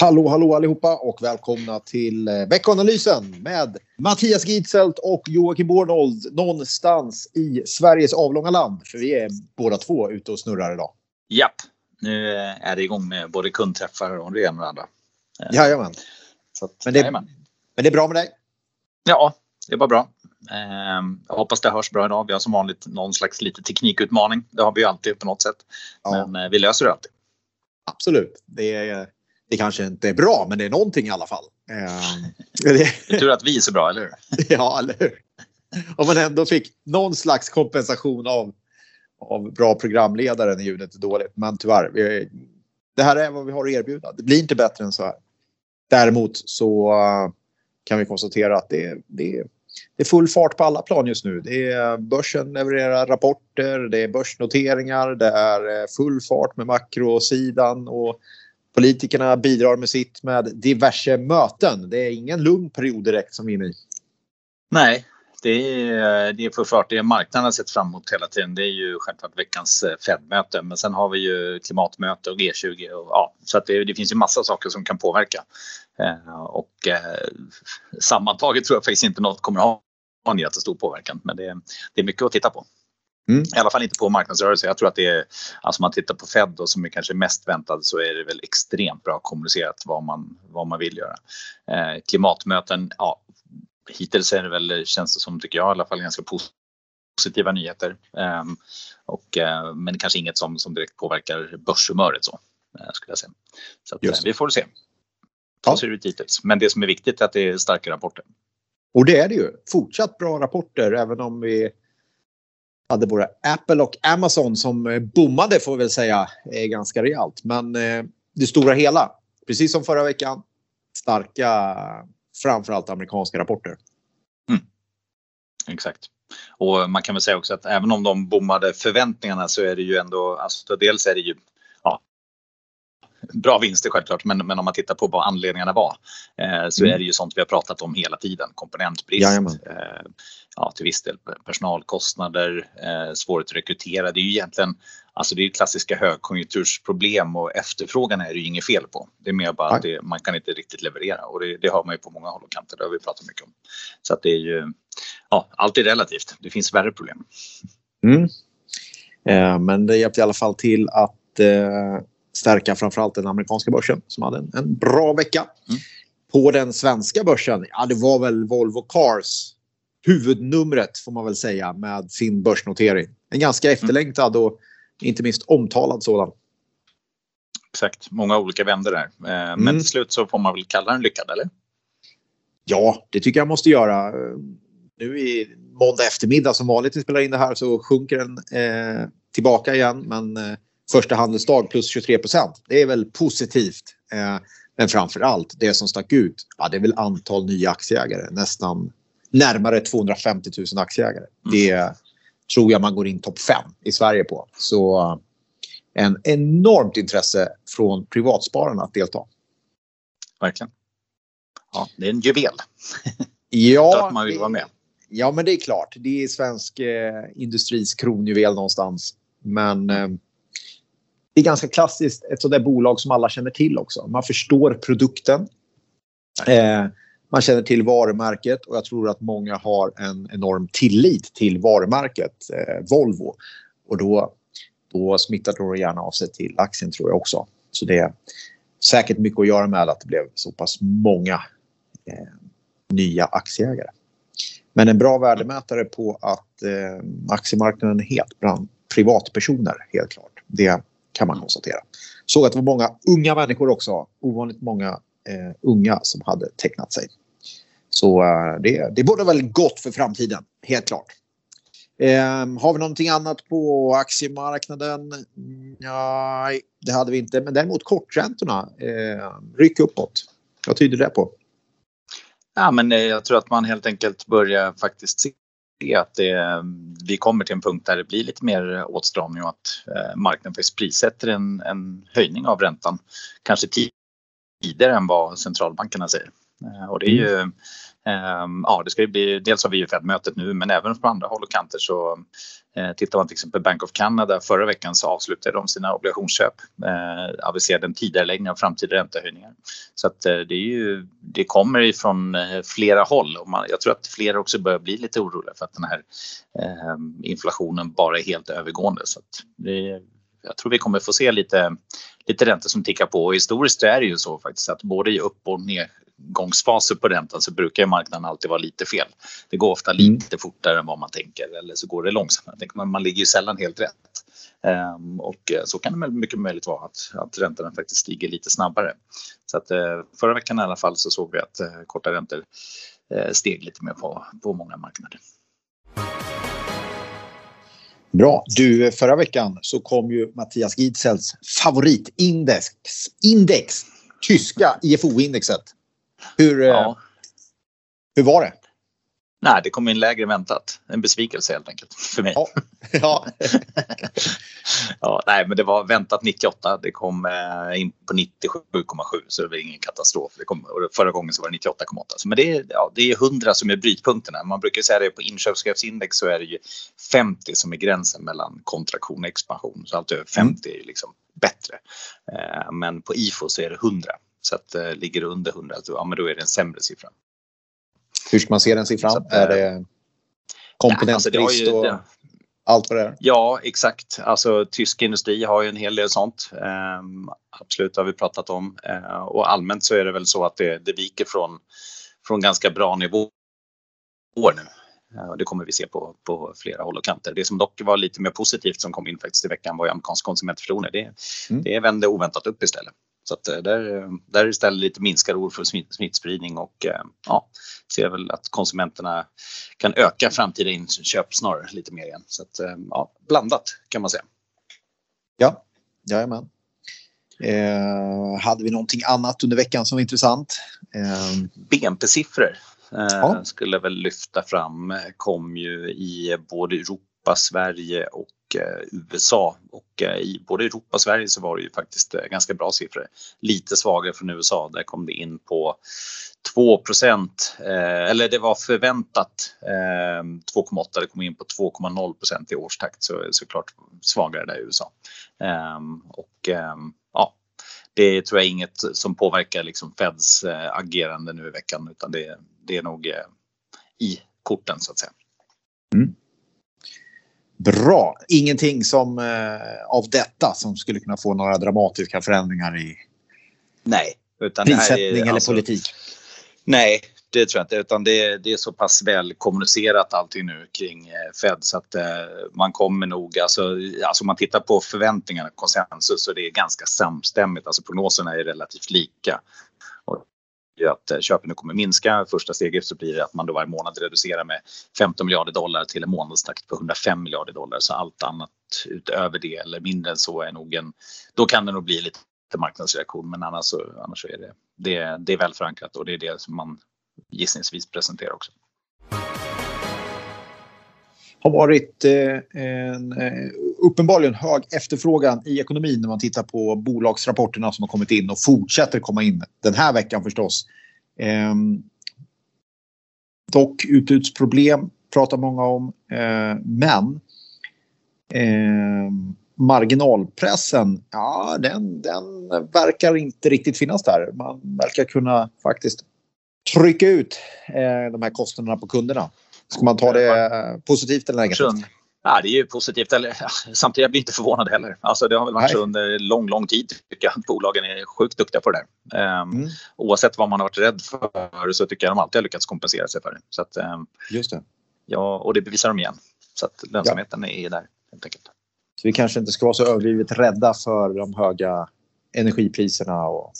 Hallå, hallå allihopa och välkomna till eh, veckoanalysen med Mattias Gitzelt och Joakim Bornold någonstans i Sveriges avlånga land. För vi är båda två ute och snurrar idag. Japp, nu är det igång med både kundträffar och det ena och det andra. Eh, jajamän. Så att, men, det, men det är bra med dig? Ja, det är bara bra. Ehm, jag hoppas det hörs bra idag. Vi har som vanligt någon slags lite teknikutmaning. Det har vi ju alltid på något sätt. Ja. Men eh, vi löser det alltid. Absolut. Det är det kanske inte är bra, men det är någonting i alla fall. Eh, tur att vi är så bra, eller hur? ja, eller hur? Om man ändå fick någon slags kompensation av, av bra programledare när ljudet är dåligt. Men tyvärr, vi, det här är vad vi har att erbjuda. Det blir inte bättre än så här. Däremot så uh, kan vi konstatera att det, det, det är full fart på alla plan just nu. Det är börsen levererar rapporter, det är börsnoteringar, det är eh, full fart med makrosidan och Politikerna bidrar med sitt med diverse möten. Det är ingen lugn period direkt som vi är inne i. Nej, det är, det är för fart. Det är marknaden har sett fram emot hela tiden. Det är ju självklart veckans eh, Fed-möte. Men sen har vi ju klimatmöte och G20. Och, ja, så att det, det finns ju massa saker som kan påverka. Eh, och eh, sammantaget tror jag faktiskt inte något kommer ha en jättestor påverkan. Men det, det är mycket att titta på. Mm. I alla fall inte på marknadsrörelse. Jag tror att det är, alltså man tittar på Fed och som är kanske mest väntad så är det väl extremt bra kommunicerat vad man, vad man vill göra. Eh, klimatmöten, ja, hittills är det väl, känns det som, tycker jag i alla fall, ganska positiva nyheter. Eh, och, eh, men kanske inget som, som direkt påverkar börshumöret så, eh, skulle jag säga. Så att, eh, vi får se. Så ser det ut hittills. Men det som är viktigt är att det är starka rapporter. Och det är det ju. Fortsatt bra rapporter även om vi hade både Apple och Amazon som eh, bommade får vi väl säga eh, ganska rejält. Men eh, det stora hela, precis som förra veckan, starka framförallt amerikanska rapporter. Mm. Exakt. Och man kan väl säga också att även om de bommade förväntningarna så är det ju ändå, alltså dels är det ju bra vinster självklart, men, men om man tittar på vad anledningarna var eh, så mm. är det ju sånt vi har pratat om hela tiden. Komponentbrist, eh, ja, till viss del personalkostnader, eh, svårighet att rekrytera. Det är ju egentligen Alltså det är klassiska högkonjunktursproblem och efterfrågan är det ju inget fel på. Det är mer bara att det, man kan inte riktigt leverera och det, det hör man ju på många håll och kanter. Det har vi pratat mycket om. Så att det är ju, ja, allt är relativt. Det finns värre problem. Mm. Eh, men det hjälpte i alla fall till att eh, stärka framförallt den amerikanska börsen som hade en, en bra vecka. Mm. På den svenska börsen, ja det var väl Volvo Cars huvudnumret får man väl säga med sin börsnotering. En ganska mm. efterlängtad och inte minst omtalad sådan. Exakt, många olika vänder där. Eh, men mm. till slut så får man väl kalla den lyckad eller? Ja, det tycker jag måste göra. Nu i måndag eftermiddag som vanligt vi spelar in det här så sjunker den eh, tillbaka igen. Men eh, första handelsdag plus 23 procent. Det är väl positivt. Eh, men framför allt det som stack ut, ja, det är väl antal nya aktieägare. Nästan närmare 250 000 aktieägare. Mm. Det tror jag man går in topp 5 i Sverige på. Så eh, en enormt intresse från privatspararna att delta. Verkligen. Ja, det är en juvel. Ja, att man vill vara med. Ja, men det är klart. Det är svensk eh, industris kronjuvel någonstans. Men eh, det är ganska klassiskt ett sådant bolag som alla känner till också. Man förstår produkten. Eh, man känner till varumärket och jag tror att många har en enorm tillit till varumärket eh, Volvo. Och då, då smittar det gärna av sig till aktien tror jag också. Så det är säkert mycket att göra med att det blev så pass många eh, nya aktieägare. Men en bra värdemätare på att eh, aktiemarknaden är het bland privatpersoner, helt klart. Det kan man konstatera. Såg att det var många unga människor också. Ovanligt många eh, unga som hade tecknat sig. Så eh, det, det borde väl gott för framtiden, helt klart. Eh, har vi någonting annat på aktiemarknaden? Nej, det hade vi inte. Men däremot korträntorna eh, ryck uppåt. Vad tyder det på? Ja, men eh, jag tror att man helt enkelt börjar faktiskt se att det, vi kommer till en punkt där det blir lite mer åtstramning och att eh, marknaden faktiskt prissätter en, en höjning av räntan. Kanske tidigare än vad centralbankerna säger. Eh, och det är ju ehm, ja, det ska ju bli, dels har vi ju Fed-mötet nu men även på andra håll och kanter så eh, tittar man till exempel Bank of Canada förra veckan så avslutade de sina obligationsköp, eh, aviserade en tidigareläggning av framtida räntehöjningar. Så att eh, det, är ju, det kommer ifrån eh, flera håll och man, jag tror att flera också börjar bli lite oroliga för att den här eh, inflationen bara är helt övergående. Så att det, jag tror vi kommer få se lite, lite räntor som tickar på och historiskt är det ju så faktiskt att både i upp och ner nedgångsfaser på räntan så brukar marknaden alltid vara lite fel. Det går ofta mm. lite mm. fortare än vad man tänker eller så går det långsammare. Man, ligger ju sällan helt rätt. Um, och eh, så kan det mycket möjligt vara att, att räntorna faktiskt stiger lite snabbare. Så att uh, förra veckan i alla fall så såg vi att uh, korta räntor steg lite mer på, på många marknader. Bra. Du, förra veckan så kom ju Mattias Gidsels favoritindex, index, tyska IFO-indexet. Hur, ja. Eh, hur var det? Nej, det kom in lägre än väntat. En besvikelse helt enkelt för mig. Ja. ja. ja nej, men det var väntat 98. Det kom eh, in på 97,7 så det var ingen katastrof. Det kom, och förra gången så var det 98,8. Men det är, ja, det är 100 som är brytpunkterna. Man brukar säga det på inköpschefsindex så är det ju 50 som är gränsen mellan kontraktion och expansion. Så allt över 50 är liksom bättre. Eh, men på IFO så är det 100. Så att eh, ligger det under 100, ja, men då är det en sämre siffra. Hur ska man se den siffran? Att, är det eh, komponentbrist ja, alltså och allt vad det är? Ja, exakt. Alltså tysk industri har ju en hel del sånt. Um, absolut, det har vi pratat om. Uh, och allmänt så är det väl så att det, det viker från, från ganska bra nivåer nu. Uh, det kommer vi se på, på flera håll och kanter. Det som dock var lite mer positivt som kom in faktiskt i veckan var ju amerikansk konsumentförtroende. Det, mm. det vände oväntat upp istället. Så att eh, där, där är istället lite minskad oro för smittspridning och eh, ja, ser väl att konsumenterna kan öka framtida inköp snarare lite mer igen. Så att, eh, ja, blandat kan man säga. Ja, jajamän. Eh, hade vi någonting annat under veckan som var intressant? Eh, BNP-siffror eh, ja. skulle väl lyfta fram. Kom ju i både Europa, Europa, Sverige och eh, USA. Och eh, i både Europa och Sverige så var det ju faktiskt eh, ganska bra siffror. Lite svagare från USA, där kom det in på 2% eller det var förväntat 2,8, det kom in på 2,0% i årstakt så såklart svagare där i USA. Och ja, det tror jag är inget som påverkar liksom Feds agerande nu i veckan utan det, det är nog i korten så att säga. Mm. Bra. Ingenting som eh, av detta som skulle kunna få några dramatiska förändringar i Nej, utan prissättning är, alltså, eller politik? Nej, det tror jag inte. Utan det, det är så pass väl kommunicerat allting nu kring eh, Fed så att eh, man kommer nog, alltså, alltså om man tittar på förväntningarna, konsensus, så det är ganska samstämmigt. Alltså prognoserna är relativt lika. Ju att eh, köpen köpen kommer minska. Första steget så blir det att man då varje månad reducerar med 15 miljarder dollar till en månadstakt på 105 miljarder dollar. Så allt annat utöver det eller mindre än så är nog en, då kan det nog bli lite marknadsreaktion men annars så, annars så är det, det, det är väl förankrat och det är det som man gissningsvis presenterar också har varit eh, en eh, uppenbarligen hög efterfrågan i ekonomin när man tittar på bolagsrapporterna som har kommit in och fortsätter komma in den här veckan förstås. Eh, dock utbudsproblem pratar många om, eh, men eh, marginalpressen, ja den, den verkar inte riktigt finnas där. Man verkar kunna faktiskt trycka ut eh, de här kostnaderna på kunderna. Ska man ta det positivt eller negativt? Ja, det är ju positivt. Eller, samtidigt jag blir inte förvånad heller. Alltså, det har väl varit så under lång, lång tid tycker jag att bolagen är sjukt duktiga på det där. Um, mm. Oavsett vad man har varit rädd för så tycker jag de alltid har lyckats kompensera sig för det. Så att, um, Just det. Ja, och det bevisar de igen. Så att lönsamheten ja. är där helt enkelt. Så vi kanske inte ska vara så överdrivet rädda för de höga energipriserna och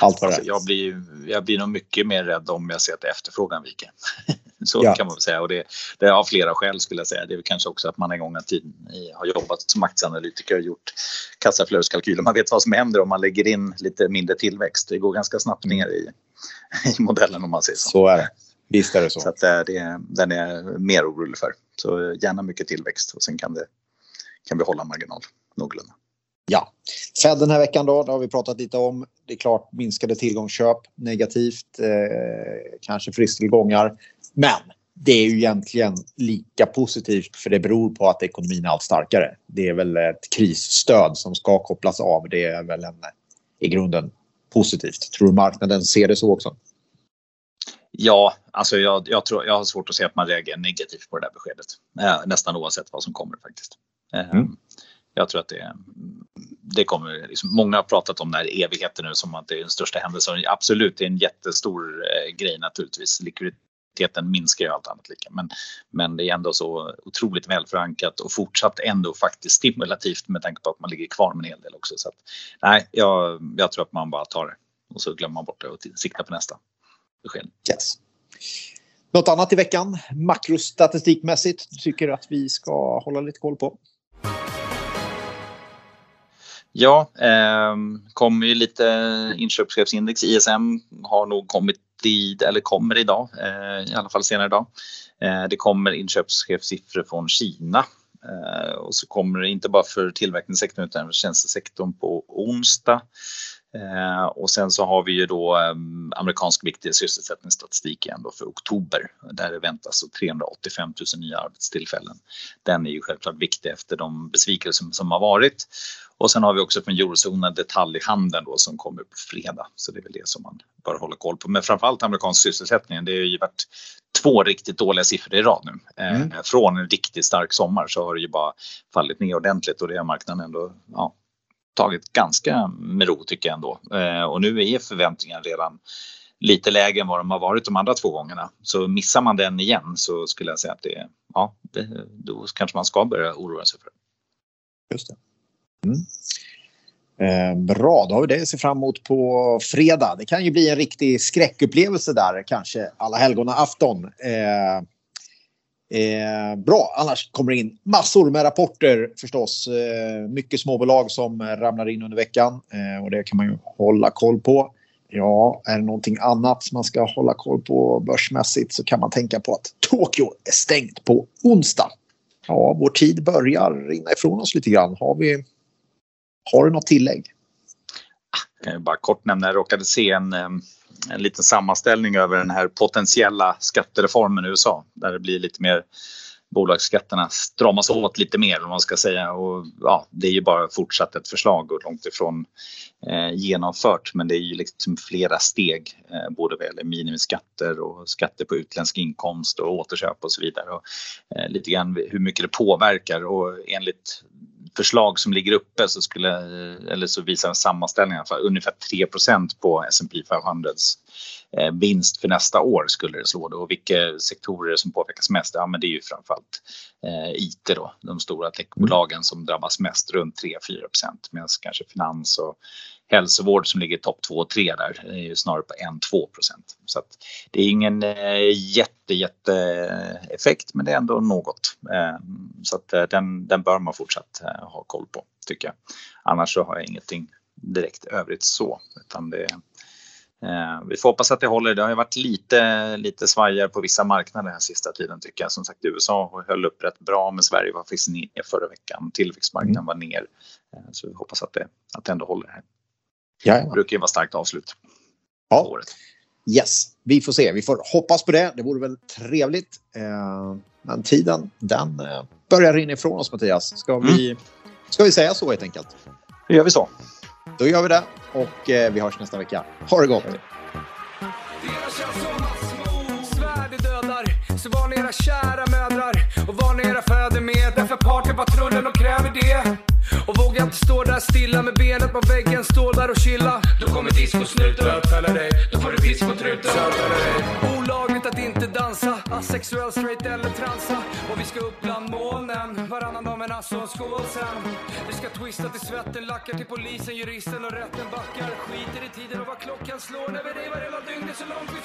allt vad alltså, det är. Jag blir, jag blir nog mycket mer rädd om jag ser att efterfrågan viker. Så ja. kan man säga och det, det är av flera skäl skulle jag säga. Det är kanske också att man en gång i tiden har jobbat som aktieanalytiker och gjort kassaflödeskalkyler. Man vet vad som händer om man lägger in lite mindre tillväxt. Det går ganska snabbt ner i, i modellen om man säger så. Så är det. Visst är det så. Så att det, det, den är mer orolig för. Så gärna mycket tillväxt och sen kan, det, kan vi hålla marginal någorlunda. Ja, Fed den här veckan då, det har vi pratat lite om. Det är klart minskade tillgångsköp negativt, eh, kanske frisktillgångar. Men det är ju egentligen lika positivt för det beror på att ekonomin är allt starkare. Det är väl ett krisstöd som ska kopplas av. Det är väl en, i grunden positivt. Tror du marknaden ser det så också? Ja, alltså jag, jag, tror, jag har svårt att se att man reagerar negativt på det där beskedet. Eh, nästan oavsett vad som kommer faktiskt. Eh, mm. Jag tror att det, det kommer, liksom, många har pratat om den här evigheten nu som att det är den största händelsen. Absolut, det är en jättestor eh, grej naturligtvis. Likviditeten minskar ju allt annat lika. Men, men det är ändå så otroligt väl förankrat och fortsatt ändå faktiskt stimulativt med tanke på att man ligger kvar med en hel del också. Så att, nej, jag, jag tror att man bara tar det och så glömmer man bort det och siktar på nästa besked. Yes. Något annat i veckan makrostatistikmässigt du tycker att vi ska hålla lite koll på? Ja, eh, kommer ju lite inköpschefsindex. ISM har nog kommit i, eller kommer idag, eh, i alla fall senare idag. Eh, det kommer inköpschefssiffror från Kina eh, och så kommer det inte bara för tillverkningssektorn utan för tjänstesektorn på onsdag. Eh, och sen så har vi ju då eh, amerikansk viktig sysselsättningsstatistik igen då för oktober där det väntas 385 000 nya arbetstillfällen. Den är ju självklart viktig efter de besvikelser som, som har varit. Och sen har vi också från eurozonen detaljhandeln då som kommer på fredag. Så det är väl det som man bör hålla koll på. Men framförallt amerikansk sysselsättning. Det har ju varit två riktigt dåliga siffror i rad nu. Eh, mm. från en riktigt stark sommar så har det ju bara fallit ner ordentligt och det har marknaden ändå ja, tagit ganska med ro tycker jag ändå. Eh, och nu är förväntningarna redan lite lägre än vad de har varit de andra två gångerna. Så missar man den igen så skulle jag säga att det, ja, det, då kanske man ska börja oroa sig för det. Just det. Mm. Eh, bra, då har vi det att se fram emot på fredag. Det kan ju bli en riktig skräckupplevelse där, kanske alla helgona afton. Eh, Eh, bra, annars kommer det in massor med rapporter förstås. Eh, mycket småbolag som ramlar in under veckan eh, och det kan man ju hålla koll på. Ja, är det någonting annat som man ska hålla koll på börsmässigt så kan man tänka på att Tokyo är stängt på onsdag. Ja, vår tid börjar rinna ifrån oss lite grann. Har, vi, har du något tillägg? Ah, jag kan ju bara kort nämna, jag råkade se en en liten sammanställning över den här potentiella skattereformen i USA där det blir lite mer bolagsskatterna stramas åt lite mer om man ska säga. Och ja, det är ju bara fortsatt ett förslag och långt ifrån eh, genomfört men det är ju liksom flera steg eh, både vad gäller minimiskatter och skatter på utländsk inkomst och återköp och så vidare. Och eh, lite grann hur mycket det påverkar. Och enligt förslag som ligger uppe så skulle, eller så visar en sammanställning för ungefär 3% på S&P 500s eh, vinst för nästa år skulle det slå då. Och vilka sektorer som påverkas mest? Ja, men det är ju framförallt eh, IT då, de stora techbolagen som drabbas mest runt 3-4% medan kanske finans och hälsovård som ligger topp 2 och 3 där är ju snarare på 1-2 Så att det är ingen eh, jätte, jätte effekt men det är ändå något. Eh, så att eh, den, den bör man fortsatt eh, ha koll på tycker jag. Annars så har jag ingenting direkt övrigt så utan det Eh, vi får hoppas att det håller. Det har ju varit lite, lite svajar på vissa marknader den sista tiden tycker jag. Som sagt USA höll upp rätt bra men Sverige var faktiskt ner förra veckan. Tillväxtmarknaden mm. var ner. Eh, så vi hoppas att det, att det ändå håller här. Det brukar ju vara starkt avslut. Ja. Året. Yes, vi får se. Vi får hoppas på det. Det vore väl trevligt. Eh, men tiden, den börjar rinna ifrån oss Mattias. Ska vi, mm. ska vi säga så helt enkelt? Då gör vi så. Då gör vi det och vi hörs nästa vecka. Ha det gott! Så var ni era kära mödrar och var ni era fäder med. Därför partypatrullen och kräver det. Och vågar inte stå där stilla med benet på väggen, stå där och chilla. Då kommer discosnuten bötfälla dig. Då får du pisk på truten. Olagligt att inte dansa, asexuell, straight eller transa. Och vi ska upp bland molnen, varannan dag nasso och skål sen. Vi ska twista till svetten, lackar till polisen, juristen och rätten backar. Skiter i tiden och vad klockan slår när vi revar hela dygnet så långt vi